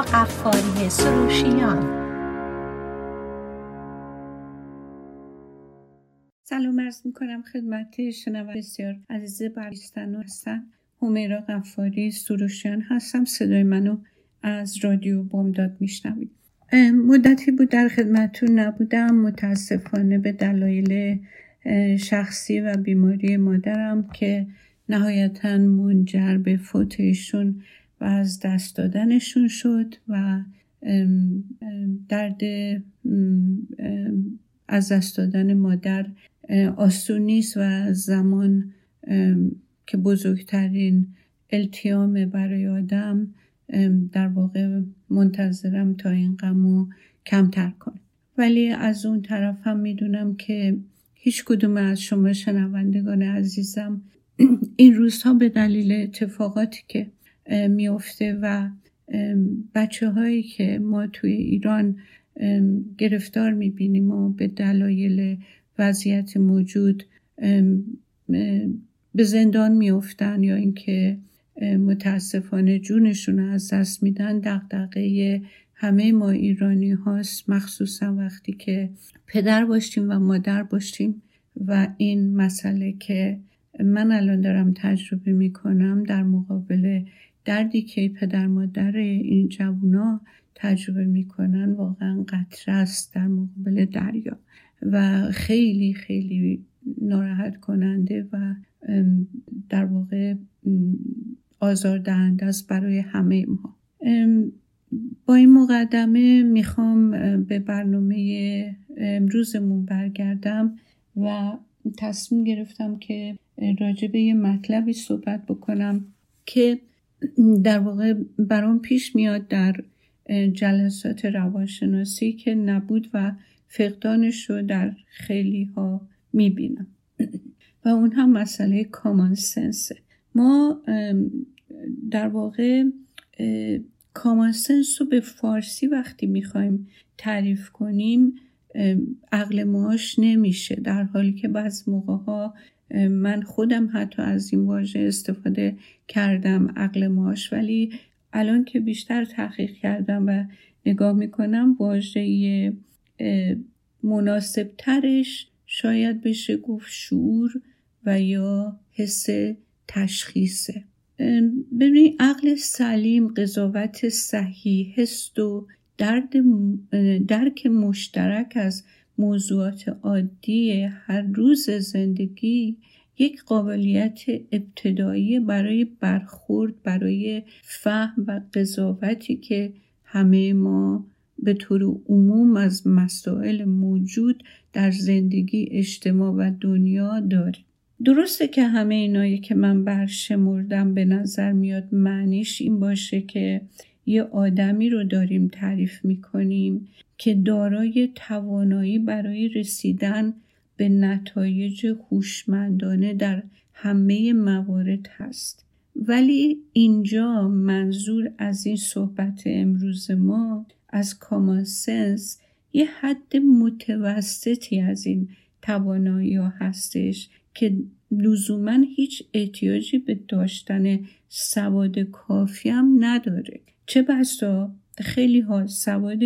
قفاری سروشیان. سلام عرض می‌کنم خدمت شنوه بسیار عزیز بریستن هستن همیرا قفاری سروشیان هستم. صدای منو از رادیو بامداد میشنوید. مدتی بود در خدمتتون نبودم. متاسفانه به دلایل شخصی و بیماری مادرم که نهایتا منجر به فوت ایشون و از دست دادنشون شد و درد از دست دادن مادر آسون نیست و زمان که بزرگترین التیام برای آدم در واقع منتظرم تا این غمو کمتر کنه. ولی از اون طرف هم می‌دونم که هیچ کدوم از شما شنوندگان عزیزم این روزها به دلیل اتفاقاتی که میفته و بچه هایی که ما توی ایران گرفتار می‌بینیم و به دلایل وضعیت موجود به زندان میفتن یا اینکه متاسفانه جونشون رو از دست میدن دقدقه همه ما ایرانی هاست مخصوصا وقتی که پدر باشیم و مادر باشیم و این مسئله که من الان دارم تجربه می‌کنم در مقابل دردی که پدر مادر این جوونا تجربه می‌کنن واقعا قطره است در مقابل دریا و خیلی خیلی ناراحت کننده و در واقع آزار دهنده است برای همه ما. با این مقدمه می‌خوام به برنامه امروزمون برگردم و تصمیم گرفتم که راجع به یه مطلبی صحبت بکنم که در واقع برام پیش میاد در جلسات روانشناسی که نبود و فقدانش رو در خیلی ها می‌بینم. و اون هم مسئله کامان سنسه ما در واقع کامان سنس رو به فارسی وقتی می‌خوایم تعریف کنیم عقل ماش نمیشه در حالی که بعض موقع ها من خودم حتی از این واژه استفاده کردم عقل ماش. ولی الان که بیشتر تحقیق کردم و نگاه می‌کنم واژه مناسب ترش شاید بشه گفت شعور و یا حس تشخیصه. ببینید عقل سلیم قضاوت صحیح حس و درد درک مشترک از موضوعات عادی هر روز زندگی یک قابلیت ابتدایی برای برخورد برای فهم و قضاوتی که همه ما به طور عموم از مسائل موجود در زندگی اجتماع و دنیا داریم. درسته که همه اینایی که من برشمردم به نظر میاد معنیش این باشه که یه آدمی رو داریم تعریف می‌کنیم که دارای توانایی برای رسیدن به نتایج هوشمندانه در همه موارد هست. ولی اینجا منظور از این صحبت امروز ما از کامانسنس یه حد متوسطی از این توانایی ها هستش که لزوما هیچ احتیاجی به داشتن سواد کافی هم نداره. چه بسا؟ خیلی ها سواد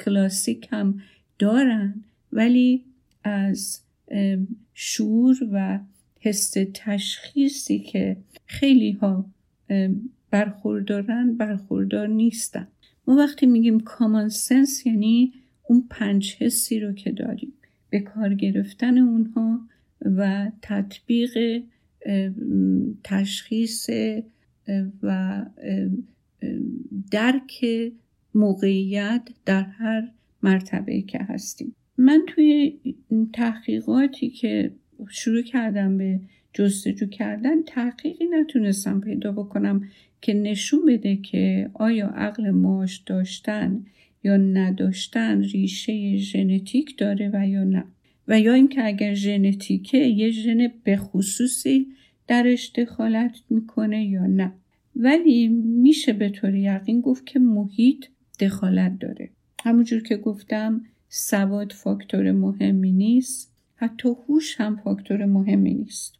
کلاسیک هم دارن ولی از شعور و حس تشخیصی که خیلی ها برخوردارن برخوردار نیستن. ما وقتی میگیم کامان سنس یعنی اون پنج حسی رو که داریم. به کار گرفتن اونها و تطبیق تشخیص و درک موقعیت در هر مرتبه که هستیم. من توی تحقیقاتی که شروع کردم به جستجو کردن تحقیقی نتونستم پیدا بکنم که نشون بده که آیا عقل ماش داشتن یا نداشتن ریشه ژنتیک داره و یا نه. و یا اینکه اگر ژنتیکه یه ژن به خصوصی درش دخالت می‌کنه یا نه. ولی میشه به طور یقین گفت که محیط دخالت داره. همونجور که گفتم سواد فاکتور مهمی نیست حتی هوش هم فاکتور مهمی نیست.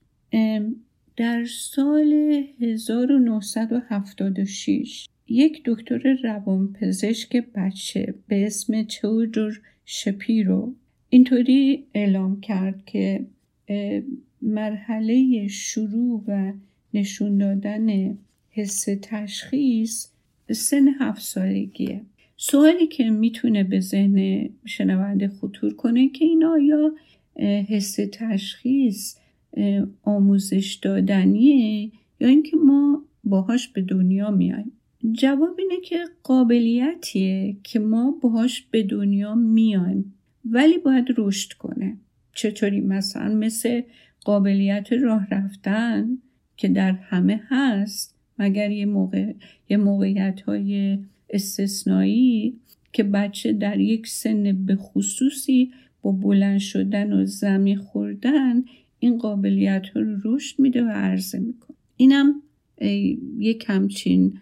در سال 1976 یک دکتر روانپزشک بچه به اسم تئودور شپیرو اینطوری اعلام کرد که مرحله شروع و نشون دادن حس تشخیص سن هفت سالگیه. سوالی که می‌تونه به ذهن شنونده خطور کنه که این آیا حس تشخیص آموزش دادنیه یا اینکه ما باهاش به دنیا میایم؟ جواب اینه که قابلیتیه که ما باهاش به دنیا میایم ولی باید رشد کنه. چطوری؟ مثلا مثل قابلیت راه رفتن که در همه هست مگر یه موقع یه موقعیت های استثنایی که بچه در یک سن به خصوصی با بلند شدن و زمین خوردن این قابلیت ها رو رشد میده و عرضه می‌کنه. اینم یک همچین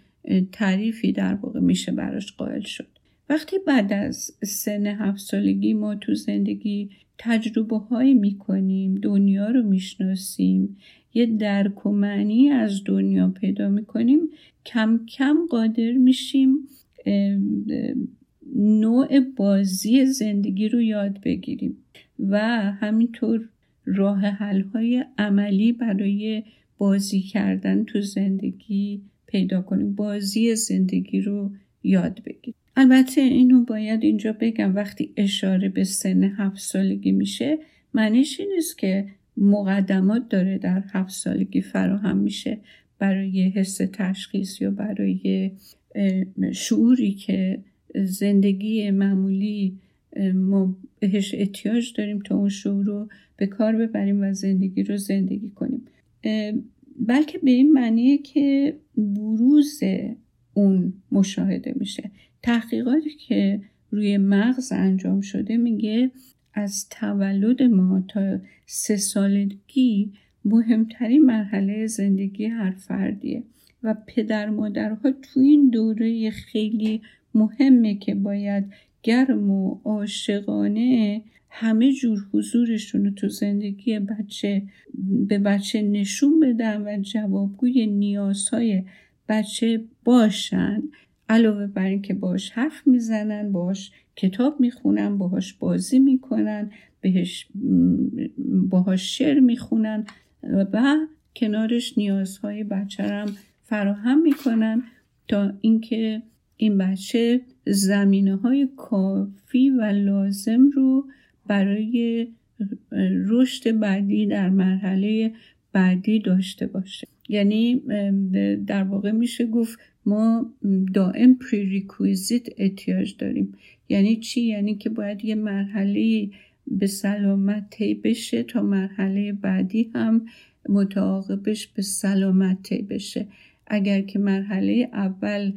تعریفی در واقع میشه براش قائل شد. وقتی بعد از سن هفت سالگی ما تو زندگی تجربه های می‌کنیم دنیا رو می‌شناسیم یه درک و معنی از دنیا پیدا می‌کنیم. کم کم قادر میشیم نوع بازی زندگی رو یاد بگیریم و همینطور راه حل های عملی برای بازی کردن تو زندگی پیدا کنیم بازی زندگی رو یاد بگیریم. البته اینو باید اینجا بگم وقتی اشاره به سن هفت سالگی میشه معنیش این نیست که مقدمات داره در هفت سالگی فراهم میشه برای حس تشخیص یا برای شعوری که زندگی معمولی ما بهش احتیاج داریم تا اون شعور رو به کار ببریم و زندگی رو زندگی کنیم. بلکه به این معنیه که بروز اون مشاهده میشه. تحقیقاتی که روی مغز انجام شده میگه از تولد ما تا سه سالگی مهمترین مرحله زندگی هر فردیه و پدر مادرها تو این دوره خیلی مهمه که باید گرم و عاشقانه همه جور حضورشون رو تو زندگی بچه به بچه نشون بدن و جوابگوی نیازهای بچه باشن. علاوه بر اینکه باش حرف می‌زنن باش کتاب می‌خونن باهاش بازی می‌کنن بهش باهاش شعر می‌خونن و کنارش نیازهای بچه هم فراهم می‌کنن تا اینکه این بچه زمینه های کافی و لازم رو برای رشد بعدی در مرحله بعدی داشته باشه. یعنی در واقع میشه گفت ما دائم پریریکویزیت احتیاج داریم. یعنی چی؟ یعنی که باید یه مرحله به سلامت طی بشه تا مرحله بعدی هم متعاقبش به سلامت طی بشه. اگر که مرحله اول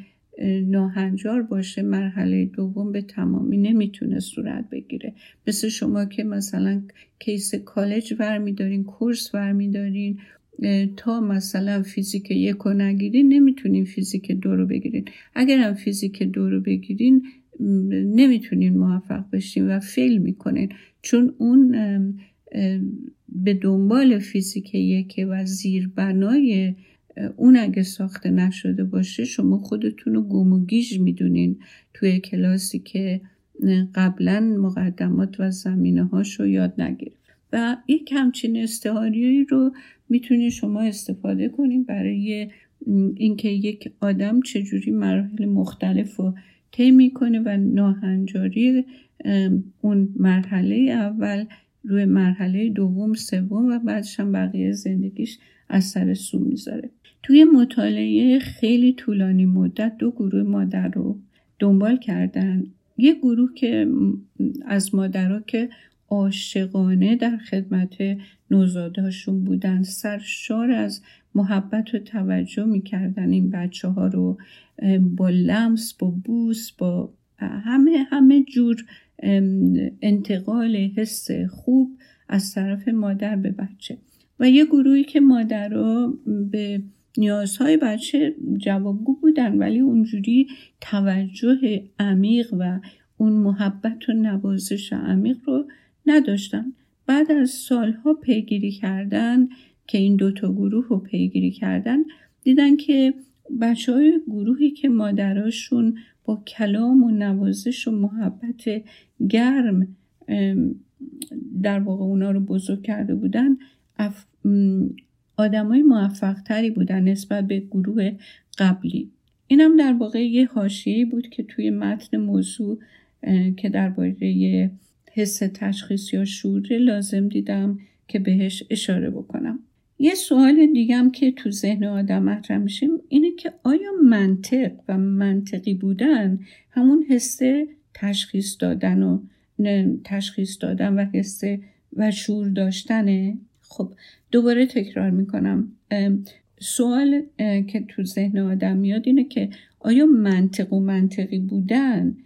ناهنجار باشه مرحله دوم به تمامی نمی‌تونه صورت بگیره. مثل شما که مثلا case کالج برمیدارین course برمیدارین تا مثلا فیزیک یک رو نگیرین نمی‌تونین فیزیک دو رو بگیرین. اگر هم فیزیک دو رو بگیرین نمی‌تونین موفق بشین و fail می‌کنین. چون اون به دنبال فیزیک یکه و زیربنای اون اگه ساخته نشده باشه شما خودتون رو گم و گیج می‌دونین. توی کلاسی که قبلا مقدمات و زمینه هاش رو یاد نگرفت. و یک همچین استعاری رو می‌تونید شما استفاده کنید برای اینکه یک آدم چجوری مراحل مختلف رو طی می‌کنه و ناهنجاری اون مرحله اول روی مرحله دوم سوم و بعدش هم بقیه زندگیش از سر سو می‌ذاره. توی مطالعه خیلی طولانی مدت دو گروه مادر رو دنبال کردن. یه گروه که از مادرها که عاشقانه در خدمت نوزادهاشون بودن. سرشار از محبت و توجه می‌کردن این بچه ها رو با لمس با بوس با همه همه جور انتقال حس خوب از طرف مادر به بچه. و یه گروهی که مادرها به نیازهای بچه جوابگو بودن ولی اونجوری توجه عمیق و اون محبت و نوازش عمیق رو نداشتن. بعد از سالها پیگیری کردن که این دوتا گروه رو پیگیری کردن دیدن که بچه های گروهی که مادراشون با کلام و نوازش و محبت گرم در واقع اونا رو بزرگ کرده بودن اف... آدمای موفق تری بودن نسبت به گروه قبلی. اینم در واقع یه حاشیه‌ای بود که توی متن موضوع که درباره حس تشخیص یا شعور لازم دیدم که بهش اشاره بکنم. یه سوال دیگم که تو ذهن آدم مطرح میشه اینه که آیا منطق و منطقی بودن همون حس تشخیص دادن و تشخیص دادن و حس و شعور داشتنه؟ خب دوباره تکرار می‌کنم. سوال که تو ذهن آدم میاد اینه که آیا منطق و منطقی بودن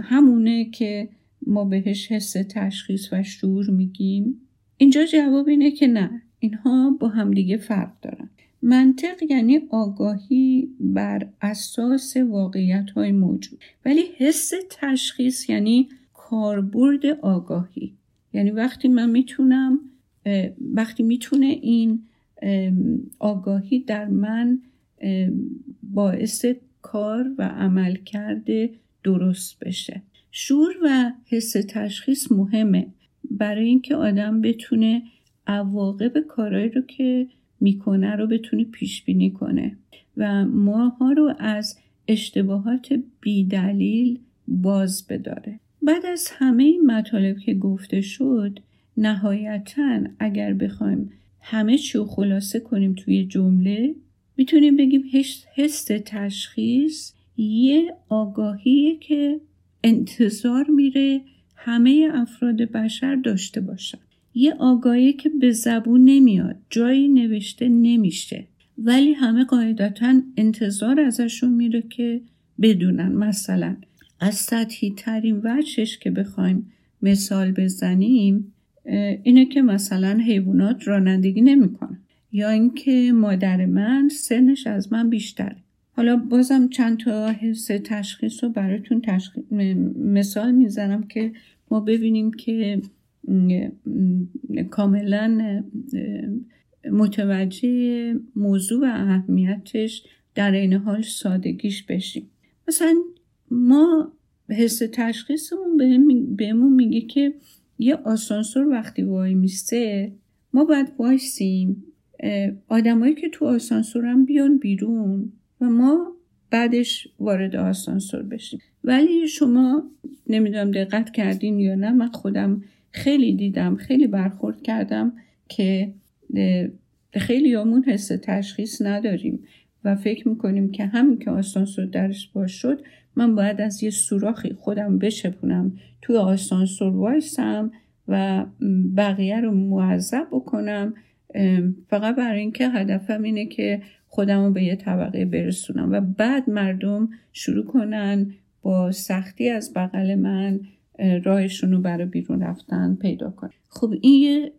همونه که ما بهش حس تشخیص و شعور میگیم. اینجا جواب اینه که نه اینها با همدیگه فرق دارن. منطق یعنی آگاهی بر اساس واقعیت های موجود. ولی حس تشخیص یعنی کاربرد آگاهی. یعنی وقتی من می‌تونم وقتی می‌تونه این آگاهی در من باعث کار و عمل کرده درست بشه. شور و حس تشخیص مهمه. برای اینکه آدم بتونه عواقب کارهایی رو که می‌کنه رو بتونه پیش بینی کنه. و ماها رو از اشتباهات بیدلیل باز بداره. بعد از همه این مطالب که گفته شد نهایتا اگر بخوایم همه چی رو خلاصه کنیم توی جمله می‌تونیم بگیم حس تشخیص یه آگاهیه که انتظار میره همه افراد بشر داشته باشن. یه آگاهی که به زبون نمیاد جایی نوشته نمیشه. ولی همه قاعدتا انتظار ازشون میره که بدونن مثلا از سطحی ترین وجهش که بخوایم مثال بزنیم اینه که مثلا حیوانات رانندگی نمی‌کنن. یا اینکه مادر من سنش از من بیشتره. حالا بازم چند تا حس تشخیص رو براتون مثال می‌زنم که ما ببینیم که کاملا متوجه موضوع و اهمیتش در این حال سادگیش بشیم. مثلا ما حس تشخیصمون بهمون میگه که یه آسانسور وقتی وای میسته ما باید وایسیم آدمایی که تو آسانسور هم بیان بیرون. و ما بعدش وارد آسانسور بشیم. ولی شما نمی‌دونم دقت کردین یا نه من خودم خیلی دیدم خیلی برخورد کردم که خیلی همون حس تشخیص نداریم و فکر می‌کنیم که همین که آسانسور درش باز شد من باید از یه سوراخی خودم بشپونم توی آسانسور وایسم و بقیه رو معذب بکنم. فقط برای اینکه هدفم اینه که خودم رو به یه طبقه برسونم. و بعد مردم شروع کنن با سختی از بغل من راهشون رو برای بیرون رفتن پیدا کنن. خب این یه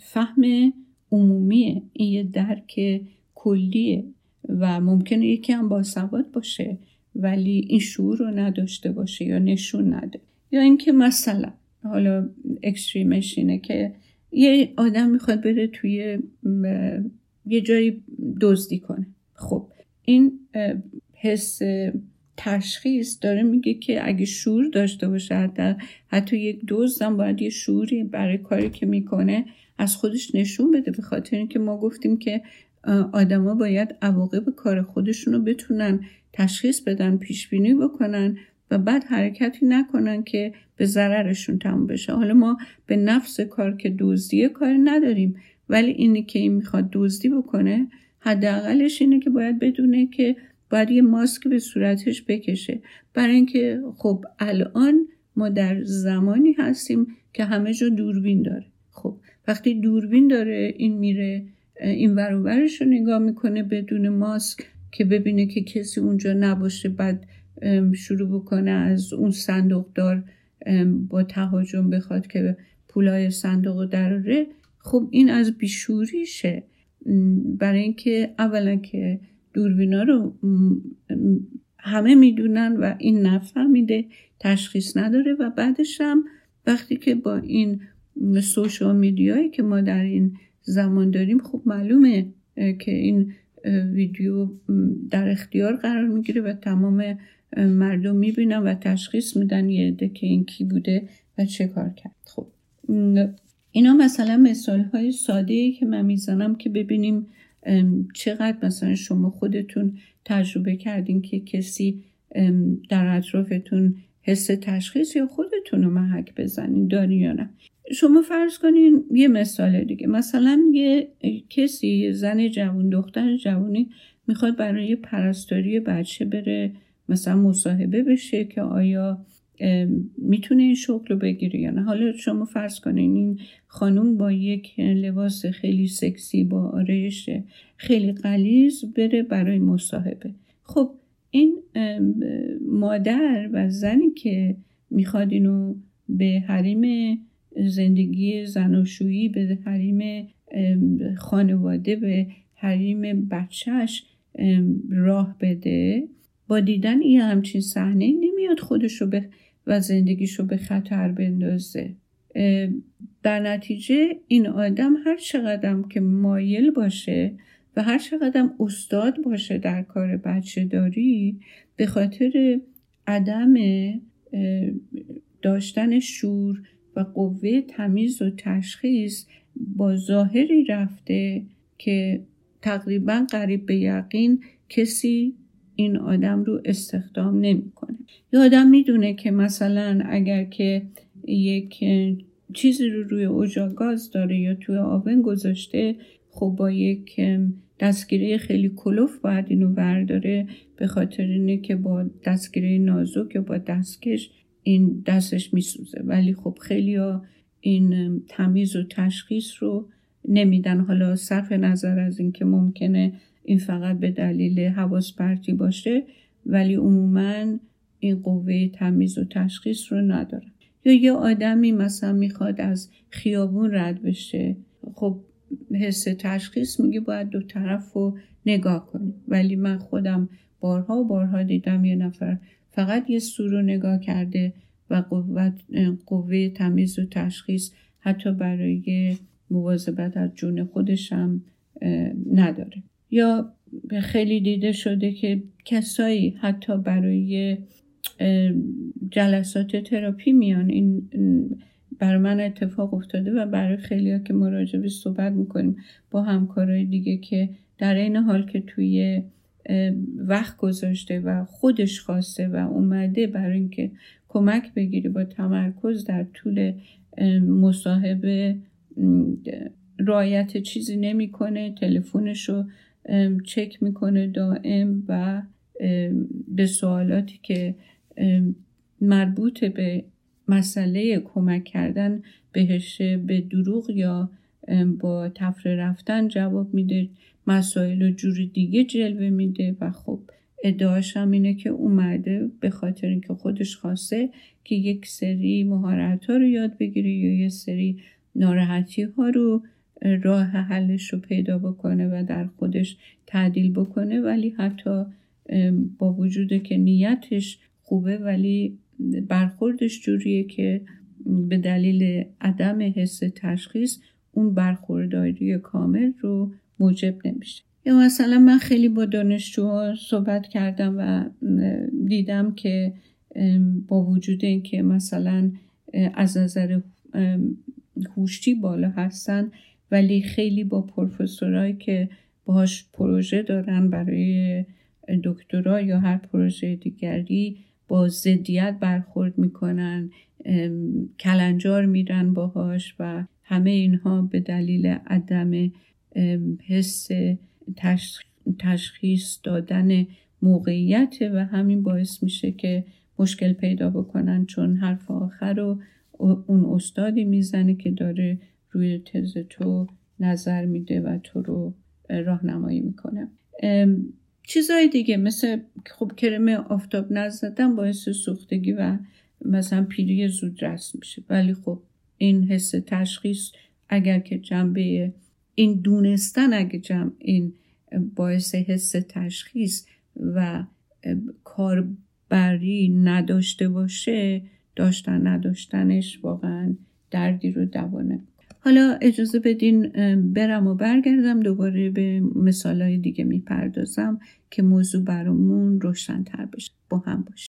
فهم عمومیه. این یه درک کلیه و ممکنه یکی هم باسواد باشه ولی این شعور رو نداشته باشه یا نشون نده. یا اینکه مثلا حالا اکستریمش اینه که یه آدم می‌خواد بره توی یه جایی دزدی کنه. خب این حس تشخیص داره میگه که اگه شور داشته باشه حتی, حتی یک دزدم باید یه شوری برای کاری که می‌کنه از خودش نشون بده به خاطر اینکه ما گفتیم که آدما باید عواقب کار خودشون رو بتونن تشخیص بدن پیش بینی بکنن و بعد حرکتی نکنن که به ضررشون تموم بشه. حالا ما به نفس کار که دزدی کاری نداریم. ولی اینی که این می‌خواد دزدی بکنه حداقلش اینه که باید بدونه که باید یه ماسک به صورتش بکشه. برای اینکه خب الان ما در زمانی هستیم که همه جا دوربین داره. خب وقتی دوربین داره این میره این ورورش رو نگاه می‌کنه بدون ماسک که ببینه که کسی اونجا نباشه بعد شروع بکنه از اون صندوق دار با تهاجم بخواد که پولای صندوق دراره. خب این از بیشوریشه. برای اینکه اولا که دوربینا رو همه می‌دونن و این نفهمیده تشخیص نداره و بعدش هم وقتی که با این سوشال میدیایی که ما در این زمان داریم خب معلومه که این ویدیو در اختیار قرار می‌گیره و تمام مردم می‌بینن و تشخیص میدن یه عده که این کی بوده و چه کار کرد. خب اینا مثلا مثال های ساده ای که من می‌زنم که ببینیم چقدر مثلا شما خودتون تجربه کردین که کسی در اطرافتون حس تشخیص یا خودتون رو محک بزنین داری یا نه. شما فرض کنین یه مثال دیگه. مثلا یه کسی یه زن جوان دختر جوانی می‌خواد برای پرستاری بچه بره مثلا مصاحبه بشه که آیا می‌تونه این شغل رو بگیره یا نه؟ حالا شما فرض کنین این خانوم با یک لباس خیلی سکسی با آرایش خیلی قلیز بره برای مصاحبه. خب این مادر و زنی که می‌خواد اینو به حریم زندگی زناشویی به حریم خانواده به حریم بچهش راه بده با دیدن این همچین صحنه نمیاد خودش رو به و زندگیش رو به خطر بندازه. در نتیجه این آدم هر چقدر که مایل باشه و هر چقدر استاد باشه در کار بچه داری به خاطر عدم داشتن شور و قوه تمیز و تشخیص با ظاهری رفته که تقریبا قریب به یقین کسی این آدم رو استخدام نمی‌کنه. یه آدم می‌دونه که مثلا اگر که یک چیزی رو روی اجاق گاز داره یا توی آون گذاشته خب با یک دستگیره خیلی کلوف باید اینو ورداره به خاطر اینه که با دستگیره نازک یا با دستکش این دستش میسوزه. ولی خب خیلی ها این تمیز و تشخیص رو نمیدن. حالا صرف نظر از اینکه ممکنه این فقط به دلیل حواس پرتی باشه ولی عموما این قوه تمیز و تشخیص رو نداره. یا یه آدمی مثلا می‌خواد از خیابون رد بشه خب حس تشخیص میگه باید دو طرف رو نگاه کنی. ولی من خودم بارها و بارها دیدم یه نفر فقط یه سو رو نگاه کرده و قوه, قوه تمیز و تشخیص حتی برای مواظبت از جون خودشم نداره. یا خیلی دیده شده که کسایی حتی برای جلسات تراپی میان. این بر من اتفاق افتاده و برای خیلی ها که مراجعه صحبت می‌کنیم با همکارای دیگه که در این حال که توی وقت گذاشته و خودش خواسته و اومده برای اینکه کمک بگیری با تمرکز در طول مصاحبه رایت چیزی نمی‌کنه تلفنش رو چک می‌کنه دائم و به سوالاتی که مربوط به مسئله کمک کردن بهش به دروغ یا با تفره رفتن جواب میده. مسائل و جور دیگه جلوه میده و خب ادعاش هم اینه که اومده به خاطر اینکه خودش خواسته که یک سری مهارت ها رو یاد بگیره یا یه سری ناراحتی ها رو راه حلش رو پیدا بکنه و در خودش تعدیل بکنه ولی حتی با وجود که نیتش خوبه ولی برخوردش جوریه که به دلیل عدم حس تشخیص اون برخورداری کامل رو موجب نمیشه. یا مثلا من خیلی با دانشجوها صحبت کردم و دیدم که با وجود اینکه مثلا از نظر هوشی بالا هستن ولی خیلی با پروفسورایی که باهاش پروژه دارن برای دکترا یا هر پروژه دیگری با زدیت برخورد می‌کنن کلنجار میرن باهاش و همه اینها به دلیل عدم حس تشخیص دادن موقعیت و همین باعث میشه که مشکل پیدا بکنن چون حرف آخر رو اون استادی می‌زنه که داره روی تز تو نظر میده و تو رو راهنمایی می‌کنه. چیزهای دیگه مثل خب کرم آفتاب نزدن باعث سوختگی و مثلا پیری زود رسم میشه. ولی خب این حس تشخیص اگر که جنبه این دونستن اگه جمع این باعث حس تشخیص و کاربری نداشته باشه داشتن نداشتنش واقعا دردی رو دوانه. حالا اجازه بدین برم و برگردم. دوباره به مثالهای دیگه می‌پردازم که موضوع برامون روشنتر بشه. با هم باشه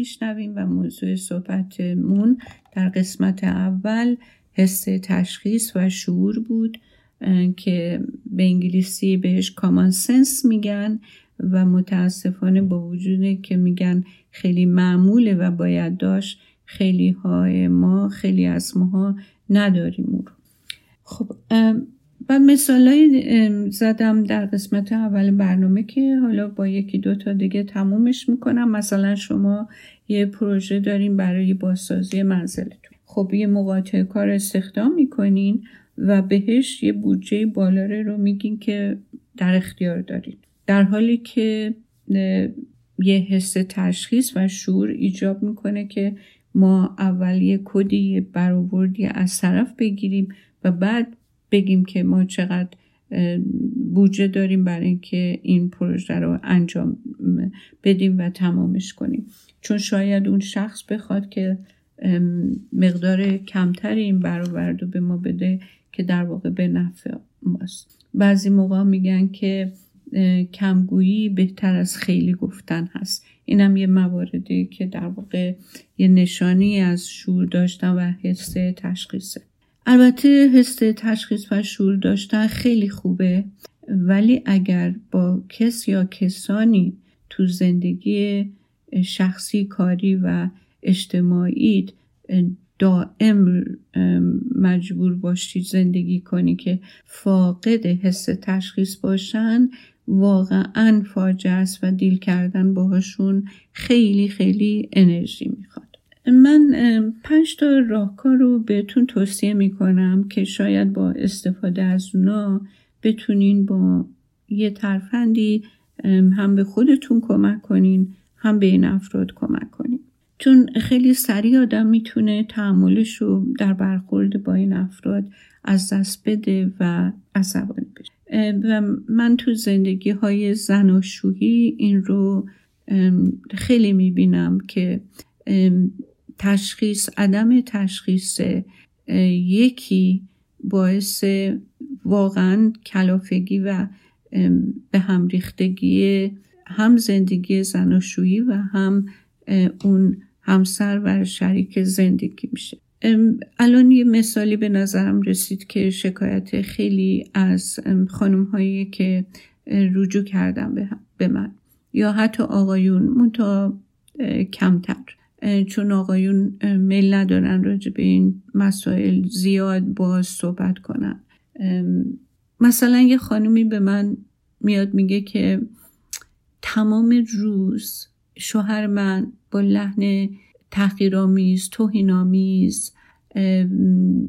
میشنویم و موضوع صحبتمون در قسمت اول حس تشخیص و شعور بود که به انگلیسی بهش کامان سنس میگن و متاسفانه با وجود که میگن خیلی معموله و باید داشت خیلی های ما خیلی از ماها نداریم اون خب و مثالایی زدم در قسمت اول برنامه که حالا با یکی دو تا دیگه تمومش می‌کنم. مثلا شما یه پروژه داریم برای بازسازی منزلتون. خب یه مقاطع کار استخدام می‌کنین و بهش یه بودجه بالاره رو میگین که در اختیار دارید در حالی که یه حس تشخیص و شعور ایجاب می‌کنه که ما اول یه کدی برآوردی از طرف بگیریم و بعد بگیم که ما چقدر بودجه داریم برای اینکه این پروژه رو انجام بدیم و تمامش کنیم. چون شاید اون شخص بخواد که مقدار کمتری این برآورد رو به ما بده که در واقع به نفع ماست. بعضی موقع میگن که کمگویی بهتر از خیلی گفتن هست. اینم یه مواردی که در واقع یه نشانی از شور داشتن و حس تشخیصه. البته حس تشخیص و شعور داشتن خیلی خوبه ولی اگر با کس یا کسانی تو زندگی شخصی کاری و اجتماعی دائم مجبور باشید زندگی کنی که فاقد حس تشخیص باشن واقعا فاجعه است و دیل کردن باهاشون خیلی خیلی انرژی می‌خواد. من پنج تا راهکار رو بهتون توصیه می‌کنم که شاید با استفاده از اونا بتونین با یه ترفندی هم به خودتون کمک کنین هم به این افراد کمک کنین. چون خیلی سریع آدم می‌تونه تحملش رو در برخورد با این افراد از دست بده و عصبانی بشه. و من تو زندگی های زناشویی این رو خیلی می‌بینم که تشخیص عدم تشخیص یکی باعث واقعا کلافگی و به هم ریختگی هم زندگی زناشویی و هم اون همسر و شریک زندگی میشه. الان یه مثالی به نظرم رسید که شکایت خیلی از خانم هایی که رجوع کردن به من یا حتی آقایون منتها کمتر. چون آقایون میل ندارن راجع به این مسائل زیاد باز صحبت کنن. مثلا یه خانومی به من میاد میگه که تمام روز شوهر من با لحن تحقیرآمیز توهینآمیز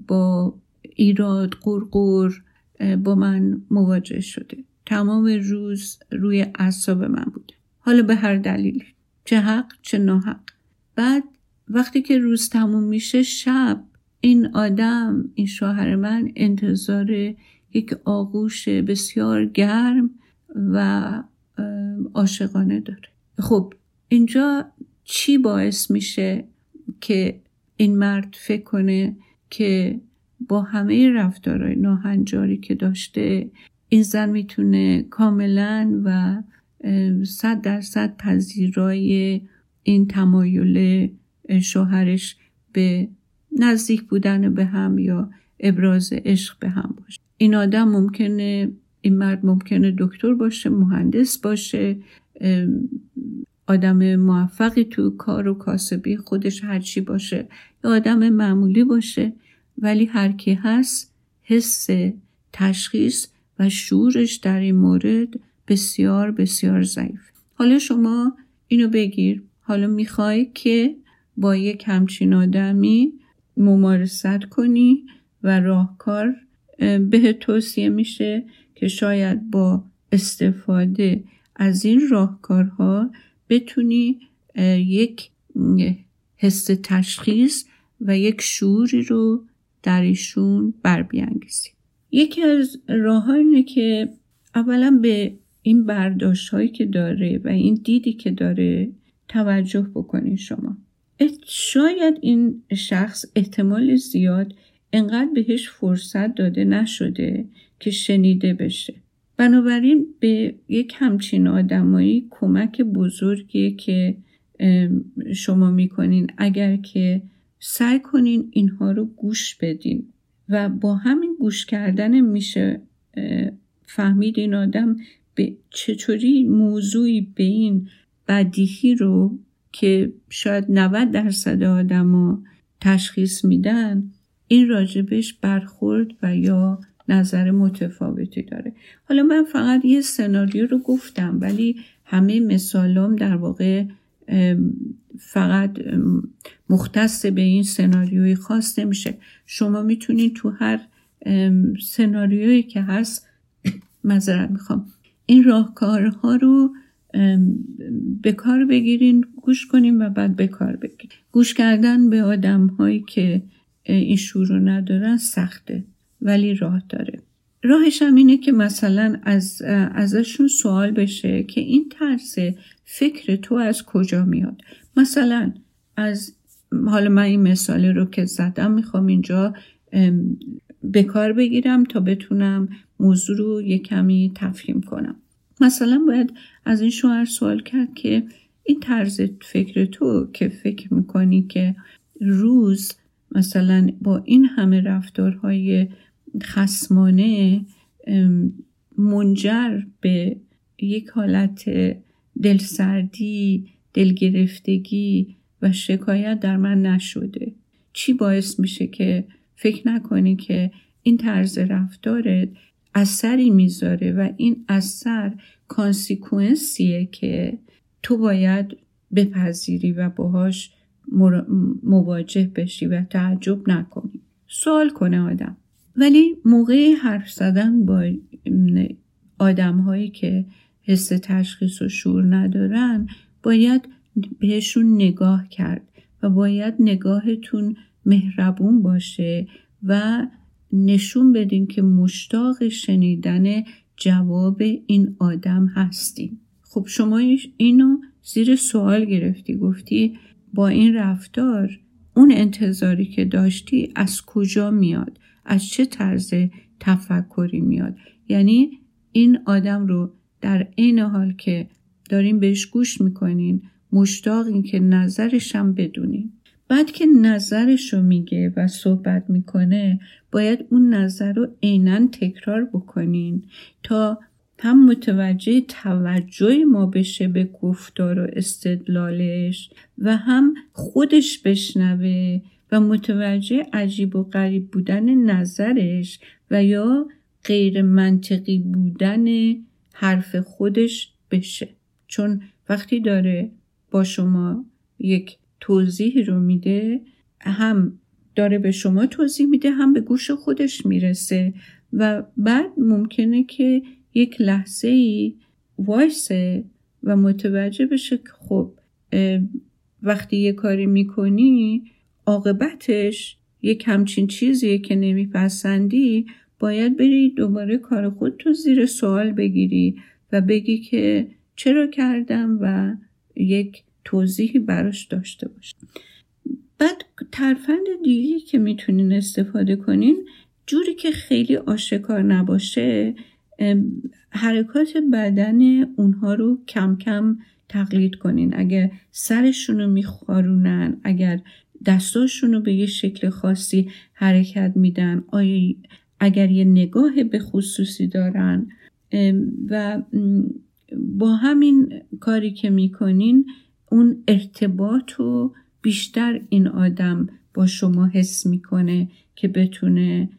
با ایراد قرقر با من مواجه شده. تمام روز روی اعصاب من بوده. حالا به هر دلیل چه حق چه ناحق. بعد وقتی که روز تموم میشه شب این آدم این شوهر من انتظار یک آغوش بسیار گرم و عاشقانه داره. خب اینجا چی باعث میشه که این مرد فکر کنه که با همه رفتارهای ناهنجاری که داشته این زن می‌تونه کاملا و صد درصد پذیرای این تمایل شوهرش به نزدیک بودن به هم یا ابراز عشق به هم باشه. این آدم ممکنه این مرد ممکنه دکتر باشه مهندس باشه آدم موفقی تو کار و کاسبی خودش هرچی باشه یا آدم معمولی باشه ولی هر کی هست حس تشخیص و شورش در این مورد بسیار بسیار ضعیف حالا شما اینو بگیر. حالا می‌خوای که با یک همچین آدمی ممارست کنی و راهکار به توصیه میشه که شاید با استفاده از این راهکارها بتونی یک حس تشخیص و یک شعوری رو در ایشون بر بیانگیزی. یکی از راه اینه که اولا به این برداشت هایی که داره و این دیدی که داره توجه بکنید شما. شاید این شخص احتمال زیاد انقدر بهش فرصت داده نشده که شنیده بشه. بنابراین به یک همچین آدمایی کمک بزرگیه که شما می‌کنین. اگر که سعی کنین اینها رو گوش بدین و با همین گوش کردن میشه فهمید این آدم به چطوری موضوعی به این بدیهی رو که شاید 90 درصد آدما تشخیص میدن این راجبش برخورد و یا نظر متفاوتی داره. حالا من فقط یه سناریو رو گفتم ولی همه مثالام در واقع فقط مختص به این سناریوی خاص نمیشه. شما می‌تونید تو هر سناریویی که هست مذارت می‌خوام این راهکارها رو به کار بگیرین گوش کنیم و بعد به کار بگیرین گوش کردن به آدم هایی که این شور رو ندارن سخته ولی راه داره. راهش هم اینه که مثلا از ازشون سوال بشه که این طرز فکر تو از کجا میاد. مثلا از حالا من این مثالی رو که زدم می‌خوام اینجا به کار بگیرم تا بتونم موضوع رو یه کمی تفهیم کنم. مثلا باید از این شوهر سوال کرد که این طرز فکر تو که فکر می‌کنی که روز مثلا با این همه رفتارهای خسمانه منجر به یک حالت دلسردی دلگرفتگی و شکایت در من نشده. چی باعث میشه که فکر نکنی که این طرز رفتارت اثری می‌ذاره و این اثر کانسیکونسیه که تو باید بپذیری و باهاش مواجه بشی و تعجب نکنی. سوال کنه آدم. ولی موقع حرف زدن با آدم هایی که حس تشخیص و شور ندارن باید بهشون نگاه کرد و باید نگاهتون مهربون باشه و نشون بدین که مشتاق شنیدن جواب این آدم هستیم خب شما اینو زیر سوال گرفتی گفتی با این رفتار اون انتظاری که داشتی از کجا میاد؟ از چه طرز تفکری میاد؟ یعنی این آدم رو در این حال که داریم بهش گوش می‌کنین مشتاقین که نظرشم بدونین. بعد که نظرش رو میگه و صحبت می‌کنه باید اون نظر رو عینا تکرار بکنین تا هم متوجه توجه ما بشه به گفتار و استدلالش و هم خودش بشنوه و متوجه عجیب و غریب بودن نظرش و یا غیر منطقی بودن حرف خودش بشه. چون وقتی داره با شما یک توضیح رو میده هم داره به شما توضیح میده هم به گوش خودش می‌رسه و بعد ممکنه که یک لحظه ای وایسه و متوجه بشه که خب وقتی یه کاری می‌کنی عاقبتش یک همچین چیزیه که نمیپسندی باید بری دوباره کار خود تو زیر سوال بگیری و بگی که چرا کردم و یک توضیحی براش داشته باش بعد ترفند دیگه که می‌تونین استفاده کنین جوری که خیلی آشکار نباشه حرکات بدن اونها رو کم کم تقلید کنین. اگر سرشون رو میخارونن اگر دستاشون رو به یه شکل خاصی حرکت میدن اگر یه نگاه به خصوصی دارن. و با همین کاری که می‌کنین اون ارتباط رو بیشتر این آدم با شما حس می‌کنه که بتونه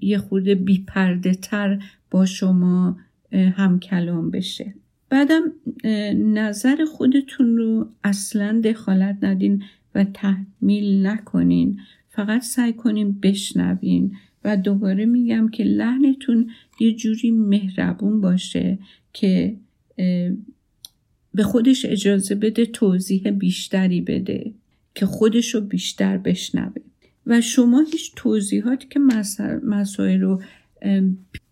یه خورده بیپرده تر با شما هم کلام بشه. بعدم نظر خودتون رو اصلا دخالت ندین و تحمیل نکنین. فقط سعی کنین بشنوین و دوباره میگم که لحنتون یه جوری مهربون باشه که به خودش اجازه بده توضیح بیشتری بده که خودش رو بیشتر بشنوه. و شما هیچ توضیحاتی که مسائل رو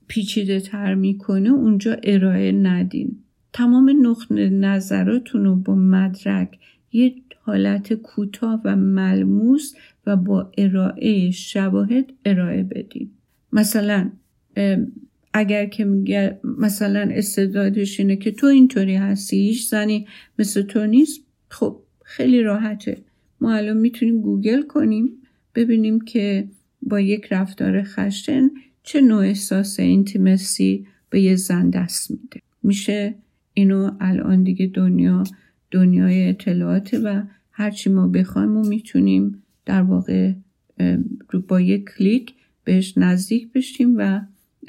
پیچیده تر می‌کنه اونجا ارائه ندین. تمام نقطه نظراتون رو با مدرک یه حالت کوتاه و ملموس و با ارائه شواهد ارائه بدین. مثلا اگر که میگه مثلا استعدادش اینه که تو اینطوری هستی هیچ زنی مثل تو نیست خب خیلی راحته. ما الان می‌تونیم گوگل کنیم ببینیم که با یک رفتار خشن چه نوع احساس اینتیمسی به یه زن دست میده. میشه اینو الان دیگه دنیا دنیای اطلاعاته و هرچی ما بخوایم و می‌تونیم در واقع با یک کلیک بهش نزدیک بشیم و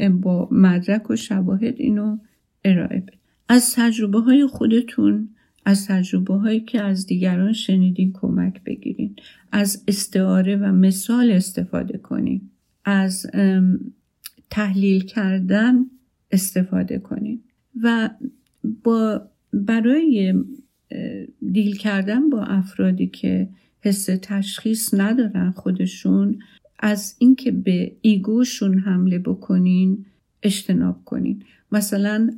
با مدرک و شواهد اینو ارائه بدیم از تجربه های خودتون از تجربه هایی که از دیگران شنیدین کمک بگیرین. از استعاره و مثال استفاده کنین. از تحلیل کردن استفاده کنین. و با برای دیل کردن با افرادی که حس تشخیص ندارن خودشون از اینکه به ایگوشون حمله بکنین اجتناب کنین. مثلا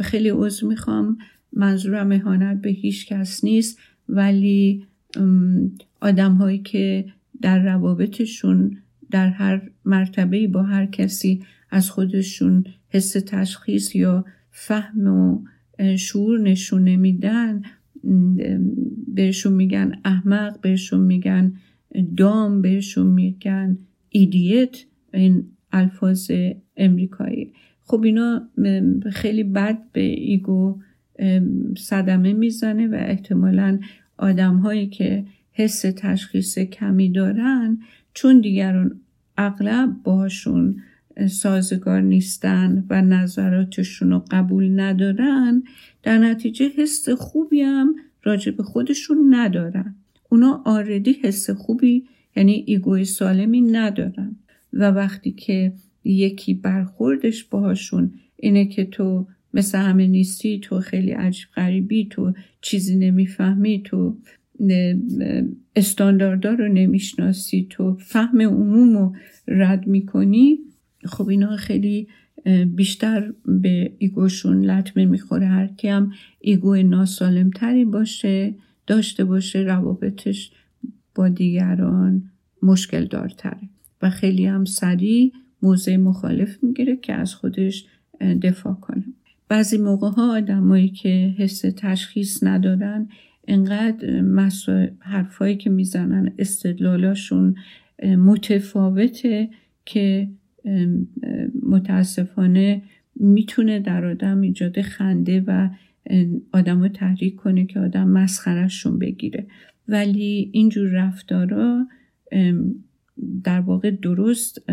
خیلی عضو می‌خوام منظورم اهانت به هیچ کس نیست ولی آدم هایی که در روابطشون در هر مرتبه با هر کسی از خودشون حس تشخیص یا فهم و شعور نشون نمیدن بهشون میگن احمق بهشون میگن dumb بهشون میگن idiot این الفاظ امریکایی. خب اینا خیلی بد به ego صدمه می‌زنه و احتمالا آدم هایی که حس تشخیص کمی دارن چون دیگران اغلب باشون سازگار نیستن و نظراتشون رو قبول ندارن در نتیجه حس خوبی هم راجع خودشون ندارن. اونا already حس خوبی یعنی ego ی سالمی ندارن. و وقتی که یکی برخوردش باهاشون اینه که تو مثل همه نیستی تو خیلی عجیب غریبی تو چیزی نمی‌فهمی تو استانداردها رو نمی‌شناسی تو فهم عموم رو رد می‌کنی خب اینا خیلی بیشتر به ایگوشون لطمه می‌خوره. هر کی هم ایگو ناسالم تری باشه داشته باشه روابطش با دیگران مشکل دارتره و خیلی هم سریع موضع مخالف می‌گیره که از خودش دفاع کنه. بعضی موقع ها آدمایی که حس تشخیص ندارن انقدر حرفایی که می‌زنن استدلالاشون متفاوته که متاسفانه می‌تونه در آدم ایجاد خنده و آدم رو تحریک کنه که آدم مسخرشون بگیره. ولی اینجور رفتارا در واقع درست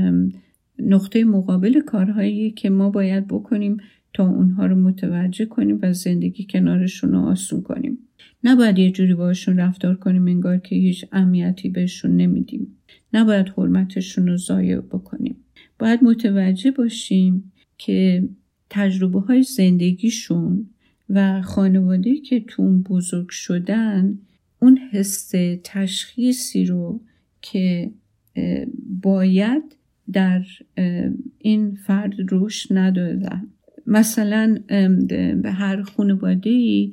نقطه مقابل کارهایی که ما باید بکنیم تا اونها رو متوجه کنیم و زندگی کنارشون رو آسون کنیم. نباید یه جوری باشون رفتار کنیم انگار که هیچ اهمیتی بهشون نمیدیم. نباید حرمتشون رو ضایع بکنیم. باید متوجه باشیم که تجربه های زندگیشون و خانواده که تو اون بزرگ شدن اون حس تشخیصی رو که باید در این فرد روش ندادن. مثلا به هر خانواده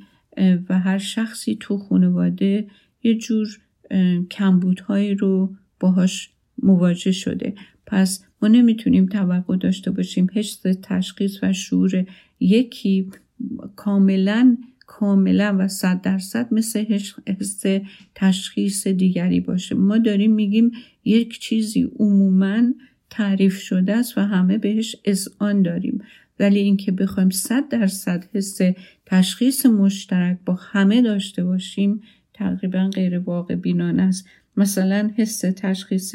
و هر شخصی تو خانواده یه جور کمبودهایی رو باهاش مواجه شده. پس ما نمی‌تونیم توقع داشته باشیم حس تشخیص و شعور یکی کاملا کاملا و صد درصد مثل حس تشخیص دیگری باشه. ما داریم میگیم یک چیزی عموما تعریف شده است و همه بهش اذعان داریم. ولی اینکه بخوایم صد درصد حس تشخیص مشترک با همه داشته باشیم تقریبا غیر واقع بینان است. مثلا حس تشخیص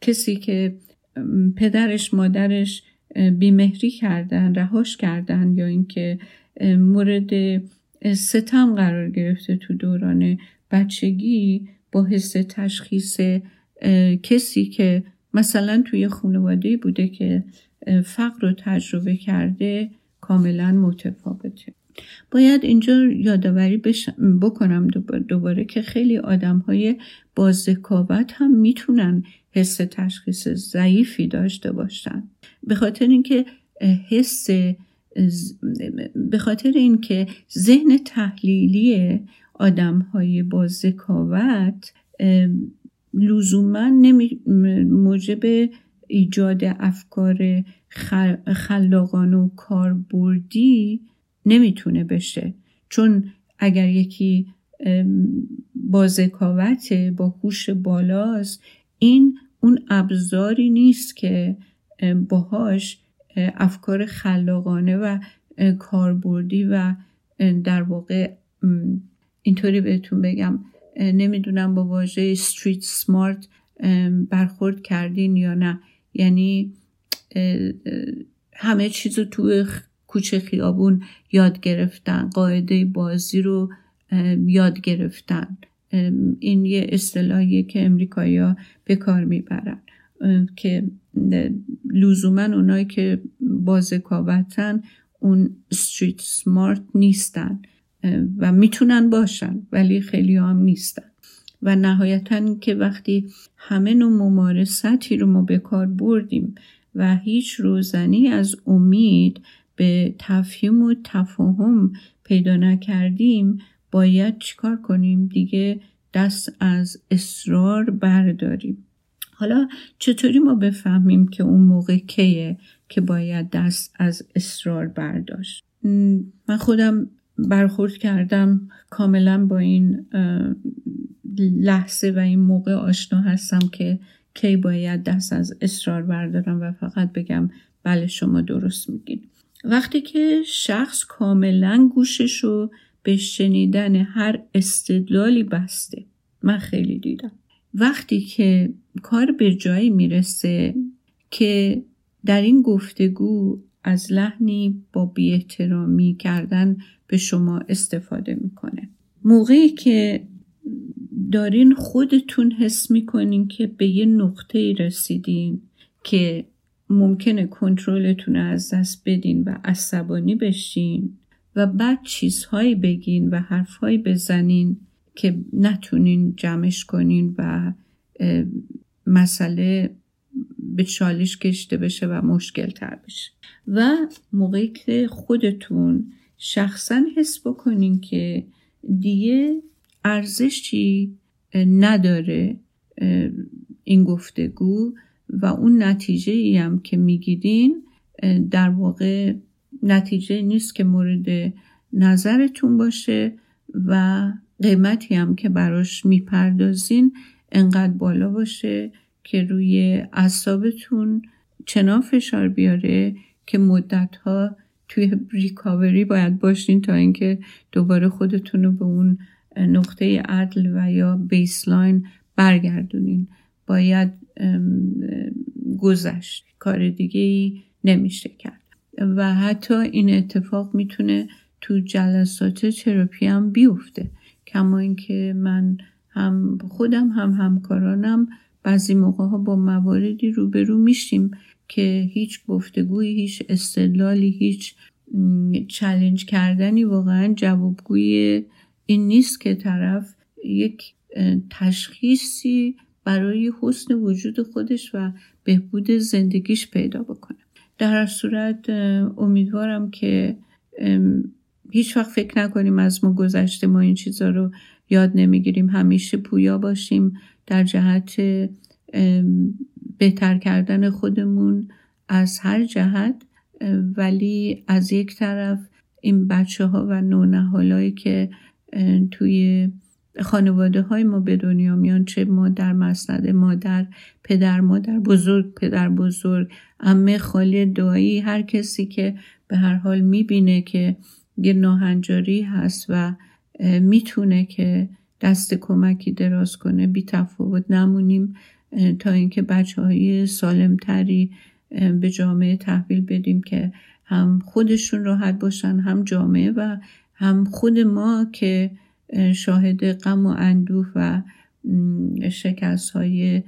کسی که پدرش مادرش بیمهری کردن رهاش کردن یا اینکه مورد ستم قرار گرفته تو دوران بچگی با حس تشخیص کسی که مثلا توی خانواده بوده که فقر رو تجربه کرده کاملا متفاوته. باید اینجا یادآوری بکنم دوباره که خیلی آدم های با ذکاوت هم می‌تونن حس تشخیص ضعیفی داشته باشن. به خاطر اینکه حس به خاطر اینکه ذهن تحلیلی آدم های با ذکاوت لزوما نمی موجب ایجاد افکار خلاقانه و کاربردی نمی‌تونه بشه. چون اگر یکی با ذکاوت با هوش بالاست این اون ابزاری نیست که باهاش افکار خلاقانه و کاربردی و در واقع اینطوری بهتون بگم. نمی‌دونم با واژه استریت سمارت برخورد کردین یا نه. یعنی همه چیز رو توی کوچه خیابون یاد گرفتن قاعده بازی رو یاد گرفتن. این یه اصطلاحیه که امریکایی به کار می‌برن. که لزوما اونایی که بازکاوتن اون استریت سمارت نیستن. و می‌تونن باشن ولی خیلی هم نیستن. و نهایتا که وقتی همه نوع ممارستی رو ما به کار بردیم و هیچ روزنی از امید به تفهیم و تفاهم پیدا نکردیم باید چیکار کنیم؟ دیگه دست از اصرار برداریم. حالا چطوری ما بفهمیم که اون موقع کیه که باید دست از اصرار برداشت؟ من خودم برخورد کردم کاملا با این لحظه و این موقع آشنا هستم که کی باید دست از اصرار بردارم و فقط بگم بله شما درست میگین. وقتی که شخص کاملا گوشش رو به شنیدن هر استدلالی بسته من خیلی دیدم. وقتی که کار به جایی می‌رسه که در این گفتگو از لحنی با بیاحترامی کردن به شما استفاده می‌کنه. موقعی که دارین خودتون حس می‌کنین که به یه نقطه رسیدین که ممکنه کنترلتون از دست بدین و عصبانی بشین و بعد چیزهایی بگین و حرفهایی بزنین که نتونین جمعش کنین و مسئله به چالش کشته بشه و مشکل تر بشه. و موقعی که خودتون شخصا حس بکنین که دیگه ارزشی نداره این گفتگو و اون نتیجه ای هم که می‌گیرین در واقع نتیجه نیست که مورد نظرتون باشه و قیمتی هم که براش می‌پردازین انقدر بالا باشه که روی اعصابتون چنان فشار بیاره که مدتها توی ریکاوری باید باشین تا اینکه دوباره خودتون رو به اون نقطه عدل و یا بیسلاین برگردونین. باید گذشت. کار دیگه ای نمیشه کرد. و حتی این اتفاق می‌تونه تو جلسات تراپی هم بیفته. کما اینکه من هم خودم هم همکارانم بعضی موقع ها با مواردی روبرو میشیم که هیچ گفتگویی هیچ استدلالی هیچ چلنج کردنی واقعا جوابگوی این نیست که طرف یک تشخیصی برای حسن وجود خودش و بهبود زندگیش پیدا بکنه. در صورت امیدوارم که هیچ وقت فکر نکنیم از ما گذشته ما این چیزا رو یاد نمی‌گیریم. همیشه پویا باشیم در جهت بهتر کردن خودمون از هر جهت. ولی از یک طرف این بچه ها و نونهالایی که توی خانواده های ما به دنیا میان چه مادر مسند مادر پدر مادر بزرگ پدر بزرگ امه خالی دایی هر کسی که به هر حال می‌بینه که یه ناهنجاری هست و می‌تونه که دست کمکی دراز کنه. بی تفاوت نمونیم تا اینکه بچه های سالمتری به جامعه تحویل بدیم که هم خودشون راحت باشن هم جامعه و هم خود ما که شاهد غم و اندوه و شکست های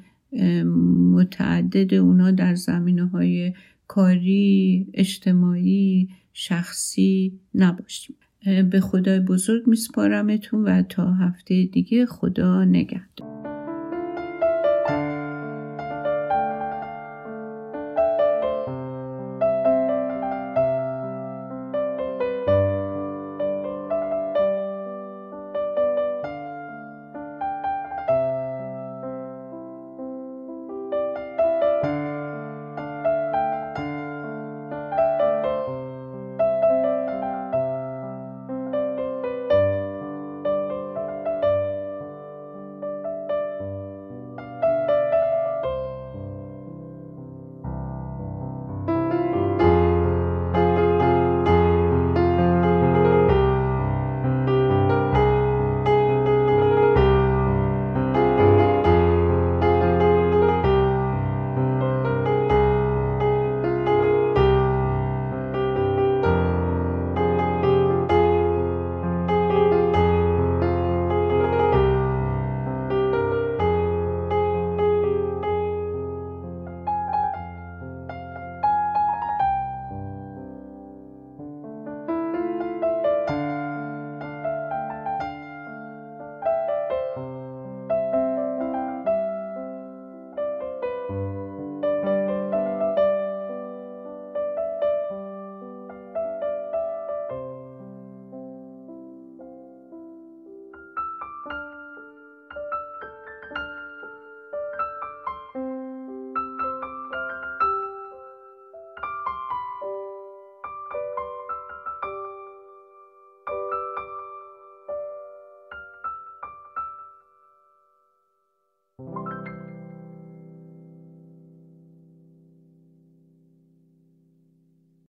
متعدد اونا در زمینه های کاری اجتماعی شخصی نباشیم. به خدای بزرگ میسپارمتون و تا هفته دیگه خدا نگهدار.